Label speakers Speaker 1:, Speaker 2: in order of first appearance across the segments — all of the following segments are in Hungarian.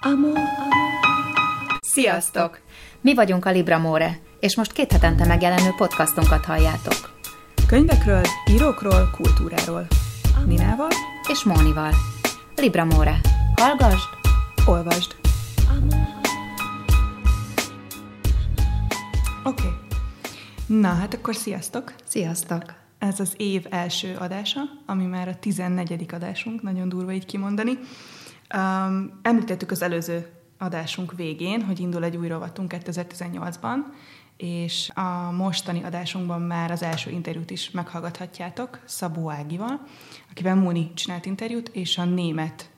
Speaker 1: Amor. Sziasztok! Mi vagyunk a Libra More, és most két hetente megjelenő podcastunkat halljátok.
Speaker 2: Könyvekről, írókról, kultúráról. Ninával
Speaker 1: és Mónival. Libra More. Hallgasd,
Speaker 2: olvasd. Oké. Okay. Na, hát akkor sziasztok!
Speaker 1: Sziasztok!
Speaker 2: Ez az év első adása, ami már a 14. adásunk, nagyon durva így kimondani. Um, említettük az előző adásunk végén, hogy indul egy új rovatunk 2018-ban, és a mostani adásunkban már az első interjút is meghallgathatjátok Szabó Ágival, akivel Móni csinált interjút, és a német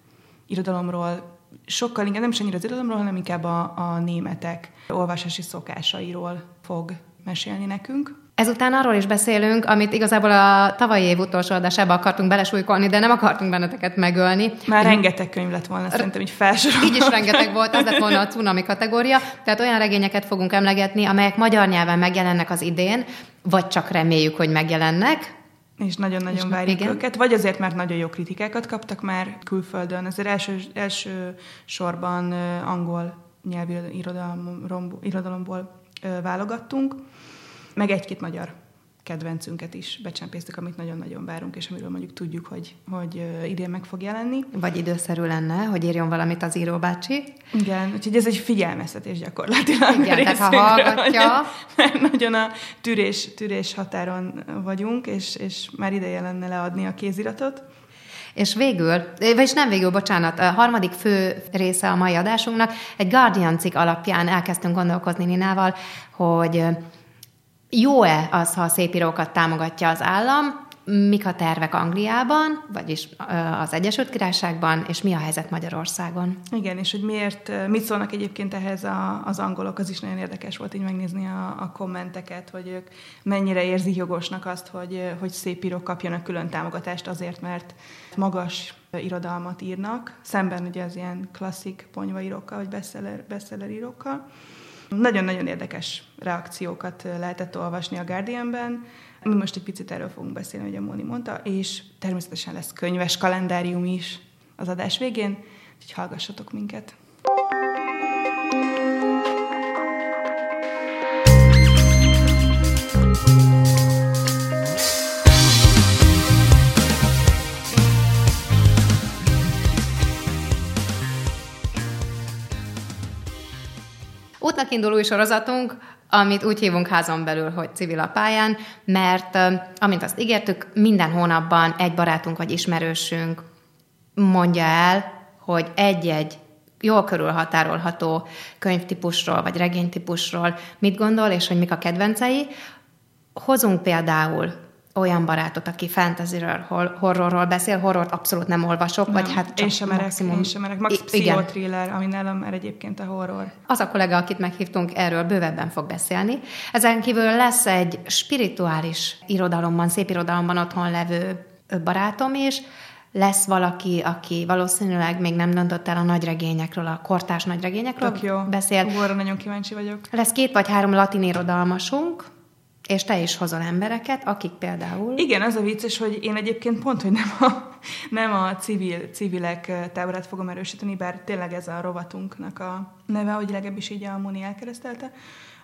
Speaker 2: irodalomról, sokkal inkább nem is annyira az irodalomról, hanem inkább a, a németek olvasási szokásairól fog mesélni nekünk.
Speaker 1: Ezután arról is beszélünk, amit igazából a tavalyi év utolsó adásába akartunk belesújkolni, de nem akartunk benneteket megölni.
Speaker 2: Már rengeteg könyv lett volna, szerintem így felsorolva.
Speaker 1: Így is rengeteg volt, az lett volna a cunami kategória. Tehát olyan regényeket fogunk emlegetni, amelyek magyar nyelven megjelennek az idén, vagy csak reméljük, hogy megjelennek,
Speaker 2: és nagyon-nagyon és várjuk igen. őket, vagy azért, mert nagyon jó kritikákat kaptak már külföldön. Ezért első, első sorban angol nyelvi irodalomból, irodalomból válogattunk, meg egy-két magyar kedvencünket is becsempésztük, amit nagyon-nagyon várunk, és amiről mondjuk tudjuk, hogy, hogy idén meg fog jelenni.
Speaker 1: Vagy időszerű lenne, hogy írjon valamit az íróbácsi.
Speaker 2: Igen, úgyhogy ez egy figyelmeztetés gyakorlatilag.
Speaker 1: Igen, tehát ha hallgatja.
Speaker 2: Mert nagyon a tűrés, tűrés határon vagyunk, és, és már ideje lenne leadni a kéziratot.
Speaker 1: És végül, vagyis nem végül, bocsánat, a harmadik fő része a mai adásunknak, egy Guardian cikk alapján elkezdtünk gondolkozni Ninával, hogy jó-e az, ha a szépírókat támogatja az állam, mik a tervek Angliában, vagyis az Egyesült Királyságban, és mi a helyzet Magyarországon.
Speaker 2: Igen, és hogy miért, mit szólnak egyébként ehhez a, az angolok, az is nagyon érdekes volt így megnézni a, a kommenteket, hogy ők mennyire érzik jogosnak azt, hogy, hogy szép írók kapjanak külön támogatást azért, mert magas irodalmat írnak, szemben ugye az ilyen klasszik ponyvaírókkal, vagy bestseller, bestseller írókkal. Nagyon-nagyon érdekes reakciókat lehetett olvasni a Guardianben. Mi most egy picit erről fogunk beszélni, hogy a Móni mondta, és természetesen lesz könyves kalendárium is az adás végén, úgyhogy hallgassatok minket.
Speaker 1: Útnak indul új sorozatunk, amit úgy hívunk házon belül, hogy civil a pályán, mert amint azt ígértük, minden hónapban egy barátunk vagy ismerősünk mondja el, hogy egy-egy jól körülhatárolható könyvtípusról vagy regénytípusról mit gondol, és hogy mik a kedvencei. Hozunk például olyan barátot, aki fantasyről, horrorról beszél, horrort abszolút nem olvasok, nem, vagy hát csak
Speaker 2: én sem merek, maximum... Én sem merek, max pszichotriller, ami nálam már egyébként a horror.
Speaker 1: Az a kollega, akit meghívtunk, erről bővebben fog beszélni. Ezen kívül lesz egy spirituális irodalomban, szép irodalomban otthon levő barátom is, lesz valaki, aki valószínűleg még nem döntött el a nagyregényekről, a kortás nagyregényekről
Speaker 2: Tök jó.
Speaker 1: beszél.
Speaker 2: Ugorra nagyon kíváncsi vagyok.
Speaker 1: Lesz két vagy három latin irodalmasunk, és te is hozol embereket, akik például...
Speaker 2: Igen, az a vicces, hogy én egyébként pont, hogy nem a, nem a civil, civilek táborát fogom erősíteni, bár tényleg ez a rovatunknak a neve, hogy legalábbis így a Moni elkeresztelte,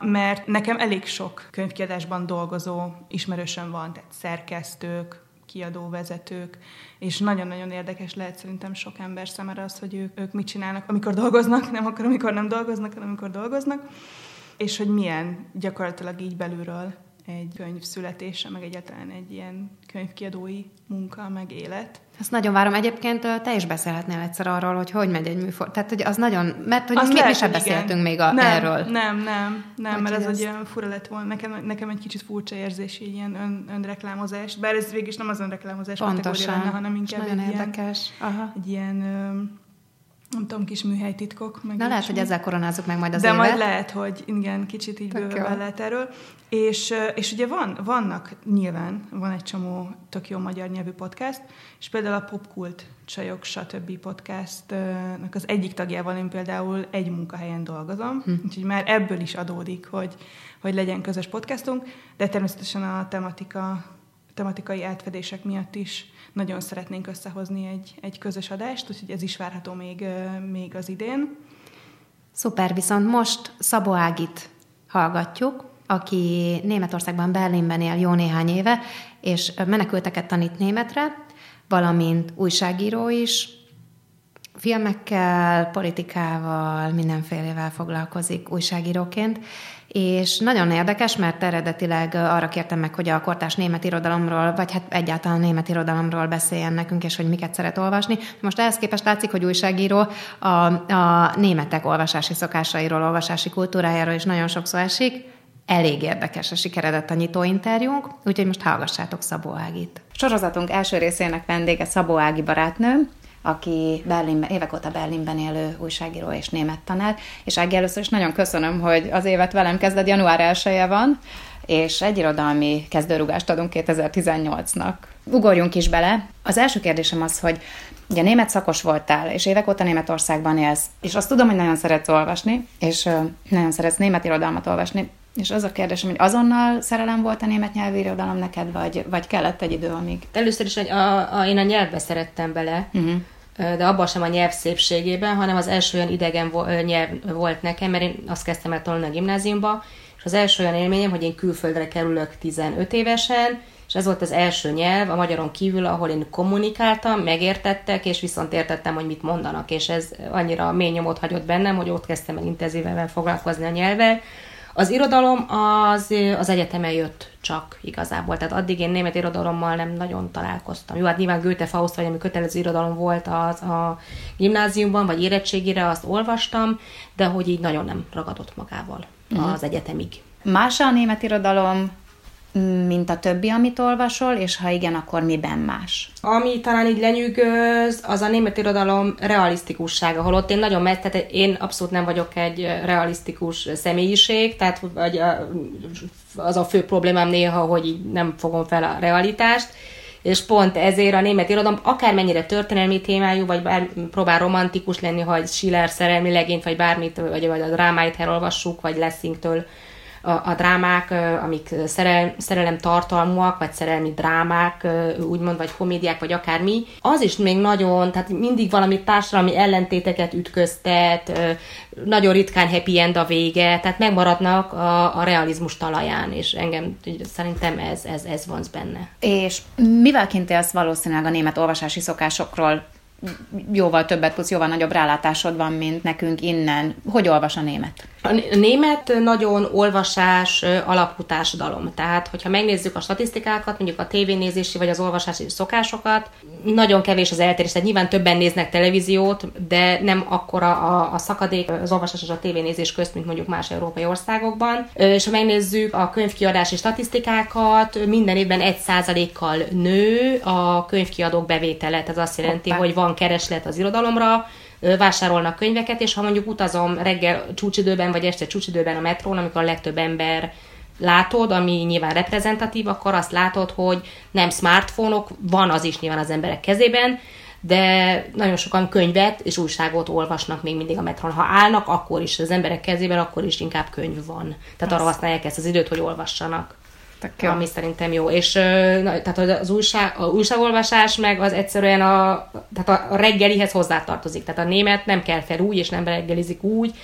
Speaker 2: mert nekem elég sok könyvkiadásban dolgozó ismerősöm van, tehát szerkesztők, kiadóvezetők, és nagyon-nagyon érdekes lehet szerintem sok ember számára az, hogy ők, ők mit csinálnak, amikor dolgoznak, nem akkor, amikor nem dolgoznak, hanem amikor dolgoznak, és hogy milyen gyakorlatilag így belülről egy könyv születése, meg egyáltalán egy ilyen könyvkiadói munka, meg élet.
Speaker 1: Ezt nagyon várom. Egyébként te is beszélhetnél egyszer arról, hogy hogy megy egy műfor. Tehát, hogy az nagyon... Mert hogy az mi, lehet, mi sem beszéltünk még a,
Speaker 2: nem,
Speaker 1: erről.
Speaker 2: Nem, nem, nem, mert ez egy olyan fura lett volna. Nekem, nekem egy kicsit furcsa érzés, így ilyen ön, önreklámozás. Bár ez végig is nem az önreklámozás
Speaker 1: Pontosan.
Speaker 2: lenne, hanem inkább
Speaker 1: nagyon egy érdekes.
Speaker 2: Ilyen, Aha. egy ilyen nem tudom, kis műhelytitkok.
Speaker 1: Meg Na lehet, hogy ezzel koronázzuk meg majd az
Speaker 2: De
Speaker 1: évet.
Speaker 2: majd lehet, hogy igen, kicsit így bőven lehet erről. És, és ugye van, vannak nyilván, van egy csomó tök jó magyar nyelvű podcast, és például a Popkult Csajok, stb. podcastnak az egyik tagjával én például egy munkahelyen dolgozom, hm. úgyhogy már ebből is adódik, hogy, hogy legyen közös podcastunk, de természetesen a tematika tematikai átfedések miatt is nagyon szeretnénk összehozni egy, egy közös adást, úgyhogy ez is várható még, még az idén.
Speaker 1: Szuper, viszont most Szabó Ágit hallgatjuk, aki Németországban, Berlinben él jó néhány éve, és menekülteket tanít németre, valamint újságíró is, filmekkel, politikával, mindenfélevel foglalkozik újságíróként, és nagyon érdekes, mert eredetileg arra kértem meg, hogy a kortás német irodalomról, vagy hát egyáltalán német irodalomról beszéljen nekünk, és hogy miket szeret olvasni. Most ehhez képest látszik, hogy újságíró a, a németek olvasási szokásairól, olvasási kultúrájáról is nagyon sokszor esik. Elég érdekes a sikeredett a nyitóinterjúnk, úgyhogy most hallgassátok Szabó Ágit. Sorozatunk első részének vendége Szabó Ági barátnőm, aki Berlinben, évek óta Berlinben élő újságíró és német tanár, és Ági először is nagyon köszönöm, hogy az évet velem kezded, január 1 van, és egy irodalmi kezdőrugást adunk 2018-nak. Ugorjunk is bele. Az első kérdésem az, hogy ugye német szakos voltál, és évek óta Németországban élsz, és azt tudom, hogy nagyon szeretsz olvasni, és nagyon szeretsz német irodalmat olvasni. És az a kérdésem, hogy azonnal szerelem volt a német nyelvi irodalom neked, vagy, vagy kellett egy idő, amíg?
Speaker 3: Először is a, a, én a nyelvbe szerettem bele, uh-huh de abban sem a nyelv szépségében, hanem az első olyan idegen nyelv volt nekem, mert én azt kezdtem el tanulni a gimnáziumba, és az első olyan élményem, hogy én külföldre kerülök 15 évesen, és ez volt az első nyelv a magyaron kívül, ahol én kommunikáltam, megértettek, és viszont értettem, hogy mit mondanak, és ez annyira mély nyomot hagyott bennem, hogy ott kezdtem el intenzíven foglalkozni a nyelvvel, az irodalom az, az egyetemen jött csak igazából, tehát addig én német irodalommal nem nagyon találkoztam. Jó, hát nyilván Goethe Faust, vagy ami kötelező irodalom volt az a gimnáziumban, vagy érettségére, azt olvastam, de hogy így nagyon nem ragadott magával uh-huh. az egyetemig.
Speaker 1: Más a német irodalom, mint a többi, amit olvasol, és ha igen, akkor miben más?
Speaker 3: Ami talán így lenyűgöz, az a német irodalom realisztikussága, holott én nagyon mert, tehát én abszolút nem vagyok egy realisztikus személyiség, tehát vagy az a fő problémám néha, hogy így nem fogom fel a realitást, és pont ezért a német irodalom akármennyire történelmi témájú, vagy bár próbál romantikus lenni, ha egy Schiller szerelmi legényt, vagy bármit, vagy, vagy a drámáit elolvassuk, vagy Lessingtől a, a drámák, amik szerel, szerelem tartalmúak, vagy szerelmi drámák, úgymond, vagy komédiák, vagy akármi, az is még nagyon, tehát mindig valami társadalmi ellentéteket ütköztet, nagyon ritkán happy end a vége, tehát megmaradnak a, a realizmus talaján, és engem szerintem ez, ez, ez vonz benne.
Speaker 1: És mivel kint élsz valószínűleg a német olvasási szokásokról jóval többet tudsz, jóval nagyobb rálátásod van, mint nekünk innen. Hogy olvas a német?
Speaker 3: A német nagyon olvasás alapú társadalom. Tehát, hogyha megnézzük a statisztikákat, mondjuk a tévénézési vagy az olvasási szokásokat, nagyon kevés az eltérés. Tehát nyilván többen néznek televíziót, de nem akkora a, a szakadék az olvasás és a tévénézés közt, mint mondjuk más európai országokban. És ha megnézzük a könyvkiadási statisztikákat, minden évben egy százalékkal nő a könyvkiadók bevétele. Tehát azt jelenti, Hoppá. hogy van kereslet az irodalomra, vásárolnak könyveket, és ha mondjuk utazom reggel csúcsidőben, vagy este csúcsidőben a metrón, amikor a legtöbb ember látod, ami nyilván reprezentatív, akkor azt látod, hogy nem smartphone-ok, van az is nyilván az emberek kezében, de nagyon sokan könyvet és újságot olvasnak még mindig a metron. Ha állnak, akkor is az emberek kezében, akkor is inkább könyv van. Tehát arra használják ezt az időt, hogy olvassanak. Tök Ami szerintem jó. És tehát az újság, a újságolvasás meg az egyszerűen a, tehát a reggelihez hozzátartozik. Tehát a német nem kell fel úgy, és nem reggelizik úgy,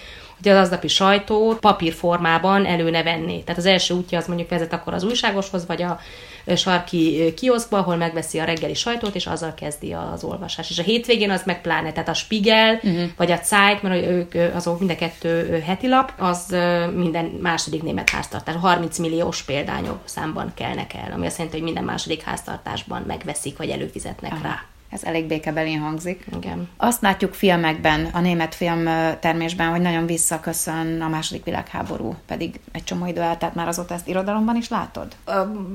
Speaker 3: hogy az aznapi sajtót papírformában előne venni. Tehát az első útja az mondjuk vezet akkor az újságoshoz, vagy a sarki kioszkba, ahol megveszi a reggeli sajtót, és azzal kezdi az olvasás. És a hétvégén az meg pláne, tehát a Spiegel, uh-huh. vagy a Zeit, mert ők azok mind a kettő heti lap, az minden második német háztartás, 30 milliós példányok számban kelnek el, ami azt jelenti, hogy minden második háztartásban megveszik, vagy előfizetnek Aha. rá.
Speaker 1: Ez elég békebelén hangzik.
Speaker 3: Igen.
Speaker 1: Azt látjuk filmekben, a német film termésben, hogy nagyon visszaköszön a második világháború, pedig egy csomó idő eltelt már azóta ezt irodalomban is látod?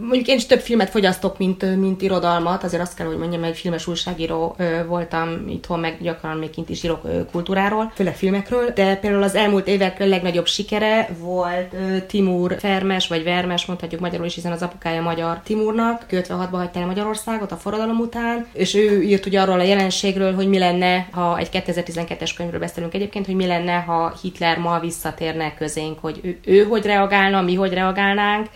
Speaker 3: Mondjuk én is több filmet fogyasztok, mint, mint irodalmat, azért azt kell, hogy mondjam, egy filmes újságíró voltam itthon, meg gyakran még kint is írok kultúráról, főleg filmekről, de például az elmúlt évek legnagyobb sikere volt Timur Fermes, vagy Vermes, mondhatjuk magyarul is, hiszen az apukája magyar Timurnak, 56-ba hagyta el Magyarországot a forradalom után, és ő írt ugye arról a jelenségről, hogy mi lenne, ha egy 2012-es könyvről beszélünk egyébként, hogy mi lenne, ha Hitler ma visszatérne közénk, hogy ő, ő hogy reagálna, mi hogy reagálnánk,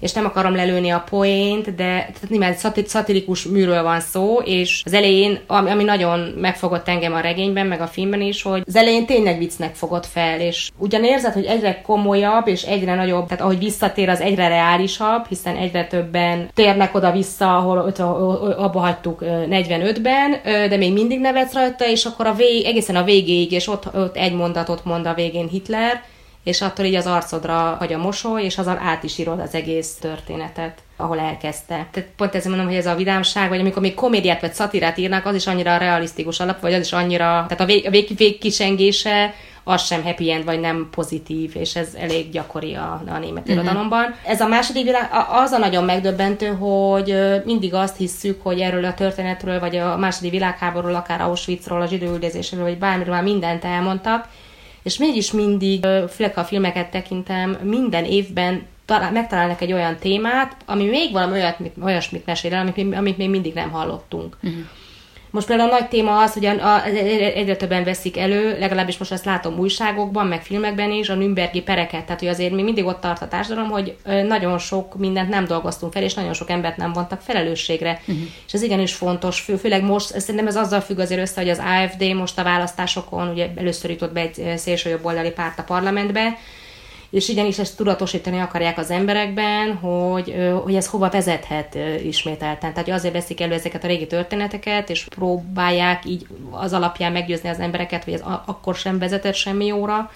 Speaker 3: és nem akarom lelőni a poént, de tehát nyilván szatir, szatirikus műről van szó, és az elején, ami, ami nagyon megfogott engem a regényben, meg a filmben is, hogy az elején tényleg viccnek fogott fel, és ugyan érzed, hogy egyre komolyabb, és egyre nagyobb, tehát ahogy visszatér, az egyre reálisabb, hiszen egyre többen térnek oda-vissza, ahol abba hagytuk 45-ben, de még mindig nevetsz rajta, és akkor a vég, egészen a végéig, és ott, ott egy mondatot mond a végén Hitler, és attól így az arcodra vagy a mosoly, és azzal át is írod az egész történetet ahol elkezdte. Tehát pont ezért mondom, hogy ez a vidámság, vagy amikor még komédiát vagy szatirát írnak, az is annyira realisztikus alap, vagy az is annyira, tehát a vég, a vég, végkisengése az sem happy end, vagy nem pozitív, és ez elég gyakori a, a német uh-huh. irodalomban. Ez a második világ, az a nagyon megdöbbentő, hogy mindig azt hisszük, hogy erről a történetről, vagy a második világháborúról, akár Auschwitzról, a zsidóüldözésről, vagy bármiről már mindent elmondtak, és mégis mindig, főleg ha a filmeket tekintem, minden évben talál, megtalálnak egy olyan témát, ami még valami olyat, olyasmit mesél el, amit, amit még mindig nem hallottunk. Uh-huh. Most például a nagy téma az, hogy a, a, egyre többen veszik elő, legalábbis most ezt látom újságokban, meg filmekben is, a Nürnbergi pereket. Tehát, hogy azért mi mindig ott tart a társadalom, hogy nagyon sok mindent nem dolgoztunk fel, és nagyon sok embert nem vontak felelősségre. Uh-huh. És ez igenis fontos, fő, főleg most, szerintem ez azzal függ azért össze, hogy az AFD most a választásokon ugye először jutott be egy szélsőjobboldali párt a parlamentbe, és igenis ezt tudatosítani akarják az emberekben, hogy, hogy ez hova vezethet ismételten. Tehát azért veszik elő ezeket a régi történeteket, és próbálják így az alapján meggyőzni az embereket, hogy ez akkor sem vezetett semmi jóra,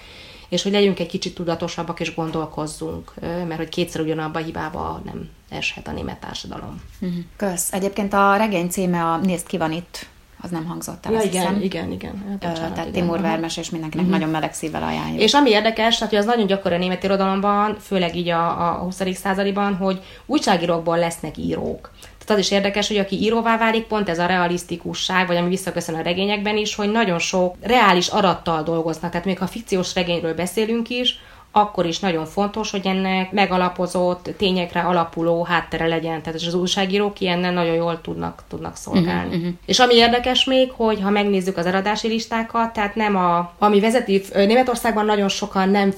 Speaker 3: és hogy legyünk egy kicsit tudatosabbak és gondolkozzunk, mert hogy kétszer ugyanabba a hibába nem eshet a német társadalom.
Speaker 1: Mhm. Kösz. Egyébként a regény címe a Nézd ki van itt az nem hangzott el,
Speaker 3: ja, igen, hiszem. igen, igen,
Speaker 1: igen. Bocsánat, tehát Timur Vermes, és mindenkinek uh-huh. nagyon meleg szívvel ajánljuk.
Speaker 3: És ami érdekes, tehát, hogy az nagyon gyakori a német irodalomban, főleg így a, a 20. századiban, hogy újságírókból lesznek írók. Tehát az is érdekes, hogy aki íróvá válik, pont ez a realisztikusság, vagy ami visszaköszön a regényekben is, hogy nagyon sok reális adattal dolgoznak. Tehát még ha fikciós regényről beszélünk is, akkor is nagyon fontos, hogy ennek megalapozott, tényekre alapuló háttere legyen. Tehát az újságírók ilyennel nagyon jól tudnak, tudnak szolgálni. Uh-huh, uh-huh. És ami érdekes még, hogy ha megnézzük az eladási listákat, tehát nem a, ami vezeti, Németországban nagyon sokan nem,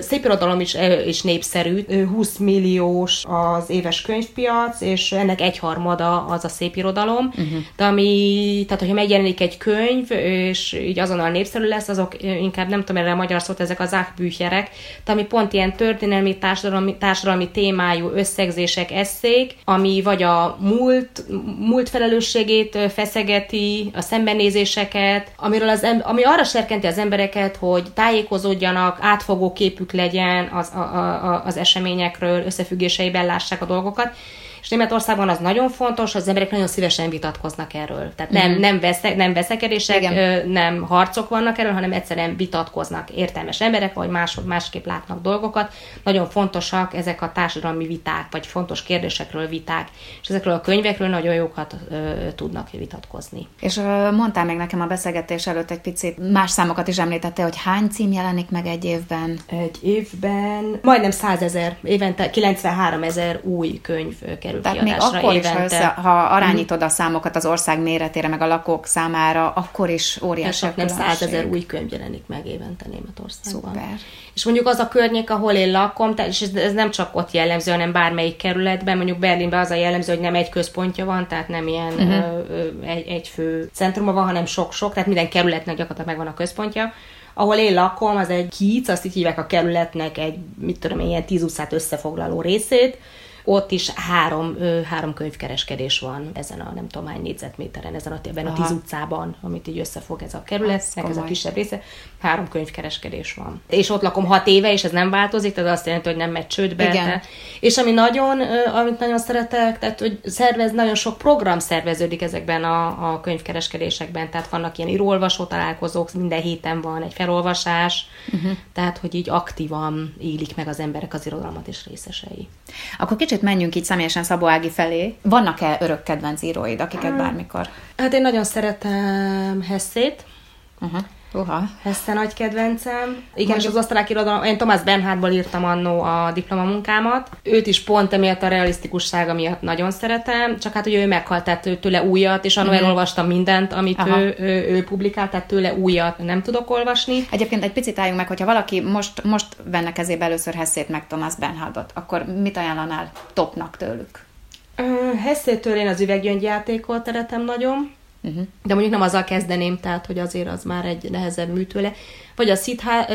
Speaker 3: szép irodalom is, is népszerű, 20 milliós az éves könyvpiac, és ennek egyharmada az a szép irodalom, uh-huh. de ami, tehát hogyha megjelenik egy könyv, és így azonnal népszerű lesz, azok inkább nem tudom erre a magyar szót, ezek az áhbücherek, ami pont ilyen történelmi, társadalmi, társadalmi témájú összegzések, eszék, ami vagy a múlt, múlt felelősségét feszegeti, a szembenézéseket, amiről az, ami arra serkenti az embereket, hogy tájékozódjanak, átfogó képük legyen az, a, a, az eseményekről, összefüggéseiben lássák a dolgokat, és Németországban az nagyon fontos, az emberek nagyon szívesen vitatkoznak erről. Tehát nem, mm. nem, vesze, nem veszekedések, Igen. nem harcok vannak erről, hanem egyszerűen vitatkoznak értelmes emberek, vagy más, másképp látnak dolgokat. Nagyon fontosak ezek a társadalmi viták, vagy fontos kérdésekről viták, és ezekről a könyvekről nagyon jókat ö, tudnak vitatkozni.
Speaker 1: És ö, mondtál még nekem a beszélgetés előtt egy picit, más számokat is említette, hogy hány cím jelenik meg egy évben?
Speaker 3: Egy évben majdnem 100 ezer, évente 93 ezer új könyv kerül
Speaker 1: Tehát még akkor évente. is, ha, össze, ha arányítod a számokat az ország méretére, meg a lakók számára, akkor is óriási
Speaker 3: Nem százezer új könyv jelenik meg évente Németországban.
Speaker 1: Szuper.
Speaker 3: És mondjuk az a környék, ahol én lakom, és ez nem csak ott jellemző, hanem bármelyik kerületben, mondjuk Berlinben az a jellemző, hogy nem egy központja van, tehát nem ilyen uh-huh. egy, egy fő centruma van, hanem sok-sok, tehát minden kerületnek gyakorlatilag megvan a központja ahol én lakom, az egy kíc, azt így hívják a kerületnek egy, mit tudom, ilyen tíz utcát összefoglaló részét, ott is három, három könyvkereskedés van ezen a nem tudom hány négyzetméteren, ezen a, Aha. a tíz utcában, amit így összefog ez a kerület, ez, a kisebb része, három könyvkereskedés van. És ott lakom hat éve, és ez nem változik, tehát azt jelenti, hogy nem megy csődbe. Igen. De, és ami nagyon, amit nagyon szeretek, tehát hogy szervez, nagyon sok program szerveződik ezekben a, a könyvkereskedésekben, tehát vannak ilyen írólvasó találkozók, minden héten van egy felolvasás, uh-huh. tehát hogy így aktívan élik meg az emberek az irodalmat és részesei.
Speaker 1: Akkor kicsit kicsit menjünk így személyesen Szabó Ági felé. Vannak-e örök kedvenc íróid, akiket bármikor?
Speaker 3: Hát én nagyon szeretem Hesszét, uh-huh.
Speaker 1: Uha.
Speaker 3: Hesse nagy kedvencem. Igen, Most... és az osztrák irodalom, én Thomas Bernhardból írtam annó a diplomamunkámat. Őt is pont emiatt a realisztikussága miatt nagyon szeretem, csak hát hogy ő meghalt, tehát ő tőle újat, és annól mm. elolvastam mindent, amit ő, ő, ő, publikált, tehát tőle újat nem tudok olvasni.
Speaker 1: Egyébként egy picit álljunk meg, hogyha valaki most, most venne kezébe először Hessét meg Thomas Bernhardot, akkor mit ajánlanál topnak tőlük?
Speaker 3: Hessétől én az üveggyöngyjátékot szeretem nagyon. Uh-huh. De mondjuk nem azzal kezdeném, tehát hogy azért az már egy nehezebb mű tőle. Vagy a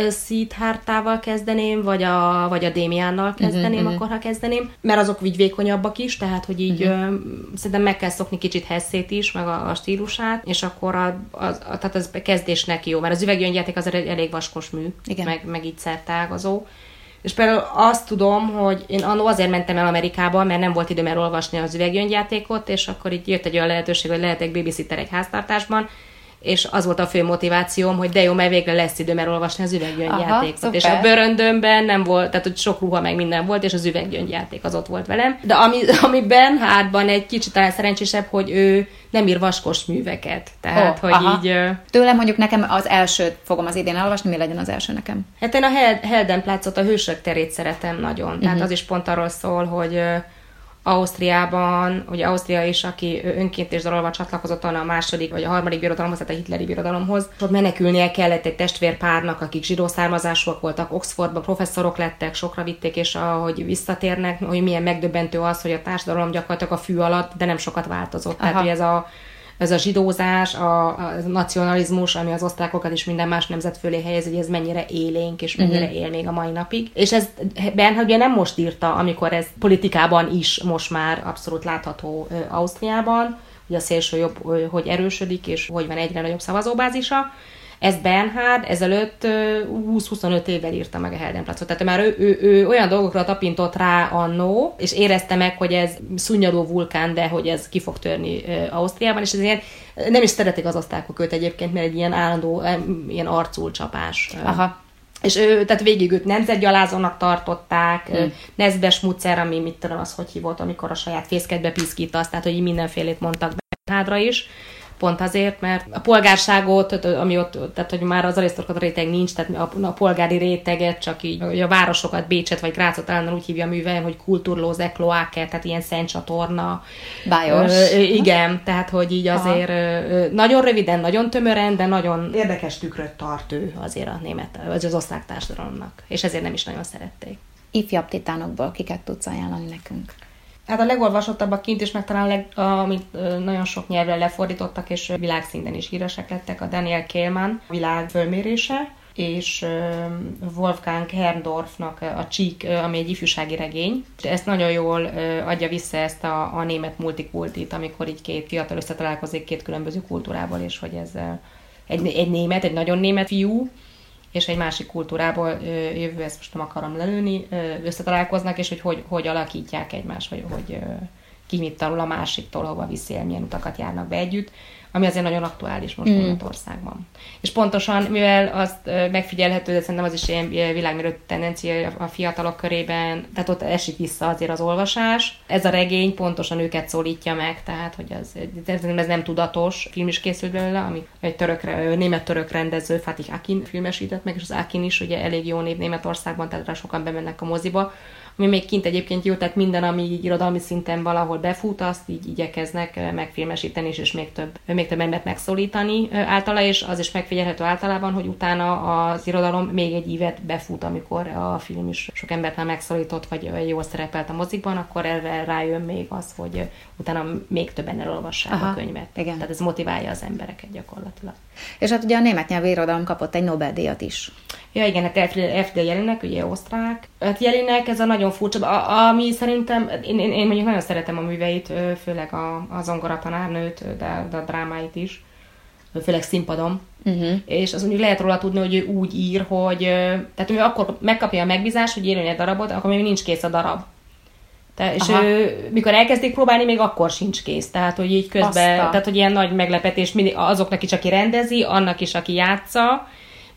Speaker 3: Szithártával kezdeném, vagy a, vagy a Démiánnal kezdeném, uh-huh, akkor ha kezdeném. Mert azok így vékonyabbak is, tehát hogy így uh-huh. ö, szerintem meg kell szokni kicsit Hesszét is, meg a, a stílusát, és akkor a, a, a, tehát az kezdésnek jó, mert az üveggyöngyjáték az elég vaskos mű, Igen. Meg, meg így szertágazó. És például azt tudom, hogy én annó azért mentem el Amerikába, mert nem volt időm elolvasni az üveggyöngyjátékot, és akkor így jött egy olyan lehetőség, hogy lehetek babysitter egy háztartásban, és az volt a fő motivációm, hogy de jó, mert végre lesz időm elolvasni az üveggyöngyjátékot. És a bőröndömben nem volt, tehát hogy sok ruha meg minden volt, és az üveggyöngyjáték az ott volt velem. De ami, ami Bernhardban egy kicsit talán szerencsésebb, hogy ő nem ír vaskos műveket. Tehát, oh, hogy aha. így...
Speaker 1: Tőlem mondjuk nekem az elsőt fogom az idén elolvasni, mi legyen az első nekem?
Speaker 3: Hát én a Heldenplácot, a hősök terét szeretem nagyon. Tehát uh-huh. az is pont arról szól, hogy Ausztriában, ugye Ausztria is, aki önként és dalolva csatlakozott a második vagy a harmadik birodalomhoz, tehát a hitleri birodalomhoz. Ott menekülnie kellett egy testvérpárnak, akik zsidó származásúak voltak, Oxfordban professzorok lettek, sokra vitték, és ahogy visszatérnek, hogy milyen megdöbbentő az, hogy a társadalom gyakorlatilag a fű alatt, de nem sokat változott. Aha. Tehát, hogy ez a ez a zsidózás, a, a nacionalizmus, ami az osztrákokat is minden más nemzet fölé helyez, hogy ez mennyire élénk, és mennyire uh-huh. él még a mai napig. És ez Bernhard ugye nem most írta, amikor ez politikában is most már abszolút látható Ausztriában, hogy a szélső jobb hogy erősödik, és hogy van egyre nagyobb szavazóbázisa, ezt Bernhard ezelőtt 20-25 évvel írta meg a Heldenplatzot. Tehát már ő, ő, ő olyan dolgokra tapintott rá annó, és érezte meg, hogy ez szunnyadó vulkán, de hogy ez ki fog törni Ausztriában, és ez ilyen, nem is szeretik az osztályok őt egyébként, mert egy ilyen állandó, ilyen arculcsapás. Aha. És ő, tehát végig őt nemzetgyalázónak tartották, hmm. Nezbes Mutzer, ami mit tudom, az hogy hívott, amikor a saját fészkedbe piszkítasz, tehát hogy mindenfélét mondtak Bernhardra is pont azért, mert a polgárságot, ami ott, tehát hogy már az arisztokrata réteg nincs, tehát a, a polgári réteget csak így, a városokat, Bécset vagy Grácot talán úgy hívja a művelyen, hogy kulturlóze, kloáke, tehát ilyen szent csatorna.
Speaker 1: Bájos.
Speaker 3: Ö, igen, tehát hogy így azért ö, nagyon röviden, nagyon tömören, de nagyon érdekes tükröt tart ő azért a német, vagy az osztrák társadalomnak, és ezért nem is nagyon szerették.
Speaker 1: Ifjabb titánokból kiket tudsz ajánlani nekünk?
Speaker 3: Hát a legolvasottabbak kint is, meg talán leg, amit nagyon sok nyelvre lefordítottak, és világszinten is híresek lettek, a Daniel Kehlmann világ fölmérése, és Wolfgang Herrndorfnak a Csík, ami egy ifjúsági regény. Ezt nagyon jól adja vissza ezt a, a német multikultit, amikor így két fiatal összetalálkozik két különböző kultúrából, és hogy ez egy, egy német, egy nagyon német fiú, és egy másik kultúrából jövő, ezt most nem akarom lelőni, összetalálkoznak, és hogy hogy, hogy alakítják egymást, vagy hogy ki mit tanul a másiktól, hova viszi el, milyen utakat járnak be együtt ami azért nagyon aktuális most mm. Németországban. És pontosan, mivel azt megfigyelhető, de szerintem az is ilyen világmérő tendencia a fiatalok körében, tehát ott esik vissza azért az olvasás. Ez a regény pontosan őket szólítja meg, tehát hogy az, ez nem tudatos, film is készült belőle, ami egy török, német-török rendező, Fatih Akin filmesített meg, és az Akin is ugye elég jó név Németországban, tehát rá sokan bemennek a moziba ami még kint egyébként jó, tehát minden, ami így irodalmi szinten valahol befut, azt így igyekeznek megfilmesíteni, és, és még, több, még több embert megszólítani általa, és az is megfigyelhető általában, hogy utána az irodalom még egy évet befut, amikor a film is sok embert már megszólított, vagy jól szerepelt a mozikban, akkor erre rájön még az, hogy utána még többen elolvassák Aha, a könyvet. Igen. Tehát ez motiválja az embereket gyakorlatilag.
Speaker 1: És hát ugye a német nyelvű irodalom kapott egy Nobel-díjat is.
Speaker 3: Ja igen, hát F.D. Jelinek, ugye osztrák. Hát Jelinek ez a nagyon furcsa, a, ami szerintem, én, én, én mondjuk nagyon szeretem a műveit, főleg a, a zongora tanárnőt, de, de a drámáit is, főleg színpadon. Uh-huh. És az mondjuk lehet róla tudni, hogy ő úgy ír, hogy tehát ő akkor megkapja a megbízást, hogy írjon egy darabot, akkor még nincs kész a darab. Te, és ő, mikor elkezdik próbálni, még akkor sincs kész. Tehát, hogy így közben, Aztán. tehát, hogy ilyen nagy meglepetés mindig azoknak is, aki rendezi, annak is, aki játsza,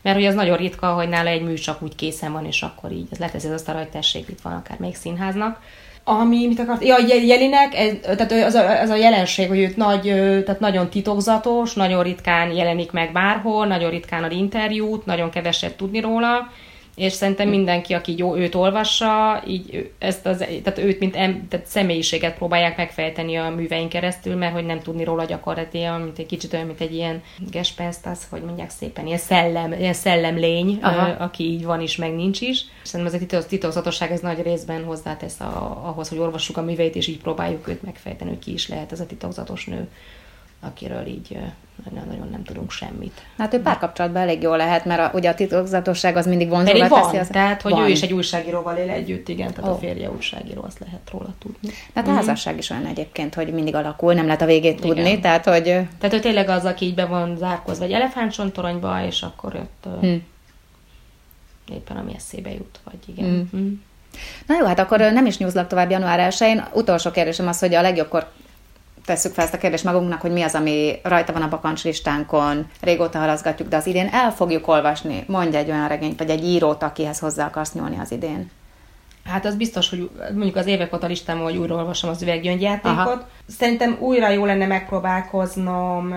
Speaker 3: mert hogy az nagyon ritka, hogy nála egy mű csak úgy készen van, és akkor így ez leteszi az asztalra, hogy tessék, itt van akár még színháznak. Ami, mit akart? Ja, Jelinek, tehát az a, az a jelenség, hogy őt nagy, tehát nagyon titokzatos, nagyon ritkán jelenik meg bárhol, nagyon ritkán ad interjút, nagyon keveset tudni róla, és szerintem mindenki, aki jó, őt olvassa, így ezt az, tehát őt, mint em, tehát személyiséget próbálják megfejteni a műveink keresztül, mert hogy nem tudni róla gyakorlatilag, mint egy kicsit olyan, mint egy ilyen gespenst, az, hogy mondják szépen, ilyen szellem, ilyen szellemlény, Aha. aki így van is, meg nincs is. Szerintem ez a titokzatosság ez nagy részben hozzátesz a, ahhoz, hogy olvassuk a műveit, és így próbáljuk őt megfejteni, hogy ki is lehet ez a titokzatos nő akiről így nagyon nem tudunk semmit.
Speaker 1: Hát ő párkapcsolatban elég jól lehet, mert a, ugye a titokzatosság az mindig vonzóvá teszi.
Speaker 3: Az... tehát hogy van. ő is egy újságíróval él együtt, igen, tehát oh. a férje újságíró, azt lehet róla tudni.
Speaker 1: Hát a mm. házasság is olyan egyébként, hogy mindig alakul, nem lehet a végét igen. tudni, tehát hogy...
Speaker 3: Tehát ő tényleg az, aki így be van zárkozva egy elefántcsontoronyba, és akkor ott hm. éppen ami eszébe jut, vagy igen. Hm. Hm.
Speaker 1: Na jó, hát akkor nem is nyúzlak tovább január 1-én. Utolsó kérdésem az, hogy a legjobbkor tesszük fel ezt a kérdést magunknak, hogy mi az, ami rajta van a bakancslistánkon, régóta halaszgatjuk, de az idén el fogjuk olvasni. Mondj egy olyan regényt, vagy egy írót, akihez hozzá akarsz nyúlni az idén.
Speaker 3: Hát az biztos, hogy mondjuk az évek óta listám, hogy újra olvasom az üveggyöngyjátékot. Aha. Szerintem újra jó lenne megpróbálkoznom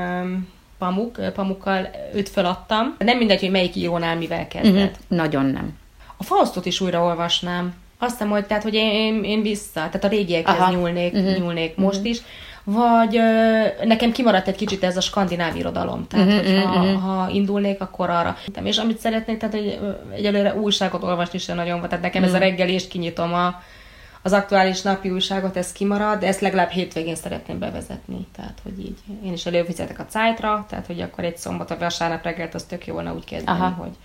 Speaker 3: Pamuk, Pamukkal őt feladtam. Nem mindegy, hogy melyik írónál mivel kezdett.
Speaker 1: Uh-huh. Nagyon nem.
Speaker 3: A Faustot is újra olvasnám. Azt hiszem, hogy, tehát, hogy én, én, én vissza, tehát a régiekhez Aha. nyúlnék, uh-huh. nyúlnék uh-huh. most is vagy ö, nekem kimaradt egy kicsit ez a skandináv irodalom, tehát uh-huh, hogyha uh-huh. ha indulnék, akkor arra. És amit szeretnék, tehát hogy egyelőre újságot olvasni sem nagyon van, tehát nekem uh-huh. ez a reggel és kinyitom a, az aktuális napi újságot, ez kimarad, de ezt legalább hétvégén szeretném bevezetni. Tehát, hogy így én is előfizetek a cájtra, tehát, hogy akkor egy szombat, vagy vasárnap reggelt az tök jó volna úgy kezdeni, Aha. hogy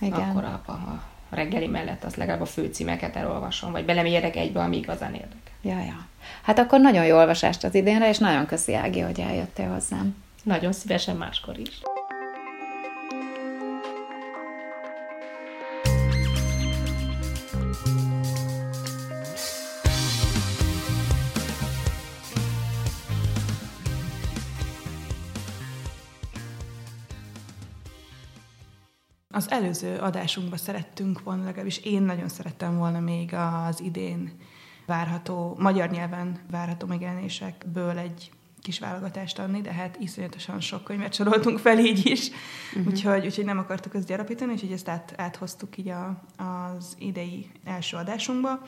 Speaker 3: Igen. akkor a, a reggeli mellett az legalább a főcímeket elolvasom, vagy belemélyedek egybe, ami igazán érdekel.
Speaker 1: Ja, ja. Hát akkor nagyon jó olvasást az idénre, és nagyon köszi Ági, hogy eljöttél hozzám.
Speaker 3: Nagyon szívesen máskor is.
Speaker 2: Az előző adásunkban szerettünk volna, legalábbis én nagyon szerettem volna még az idén várható, magyar nyelven várható megjelenésekből egy kis válogatást adni, de hát iszonyatosan sok könyvet soroltunk fel így is, uh-huh. úgyhogy, úgyhogy nem akartuk ezt gyarapítani, úgyhogy ezt át, áthoztuk így a, az idei első adásunkba,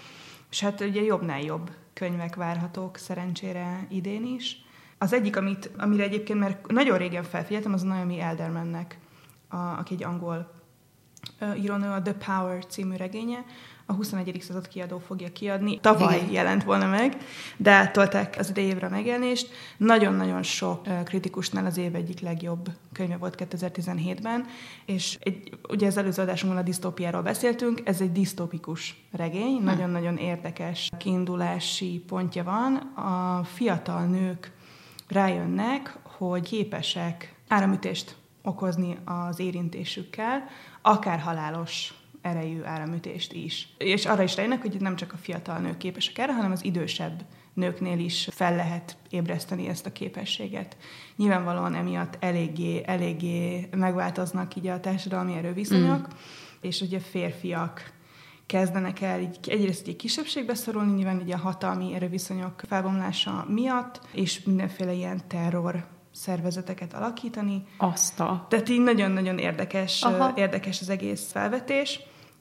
Speaker 2: és hát ugye jobbnál jobb könyvek várhatók szerencsére idén is. Az egyik, amit, amire egyébként mert nagyon régen felfigyeltem, az Naomi Eldermannek, a, aki egy angol írónő, a The Power című regénye, a 21. század kiadó fogja kiadni. Tavaly Igen. jelent volna meg, de tolták az idejévre a megjelenést. Nagyon-nagyon sok kritikusnál az év egyik legjobb könyve volt 2017-ben, és egy, ugye az előző adásunkban a disztópiáról beszéltünk, ez egy disztópikus regény, hm. nagyon-nagyon érdekes kiindulási pontja van. A fiatal nők rájönnek, hogy képesek áramütést okozni az érintésükkel, akár halálos erejű áramütést is. És arra is rájönnek, hogy nem csak a fiatal nők képesek erre, hanem az idősebb nőknél is fel lehet ébreszteni ezt a képességet. Nyilvánvalóan emiatt eléggé, eléggé megváltoznak így a társadalmi erőviszonyok, mm. és ugye férfiak kezdenek el így, egyrészt egy kisebbségbe szorulni, nyilván így a hatalmi erőviszonyok felbomlása miatt, és mindenféle ilyen terror szervezeteket alakítani.
Speaker 1: Azt a...
Speaker 2: Tehát így nagyon-nagyon érdekes, Aha. érdekes az egész felvetés.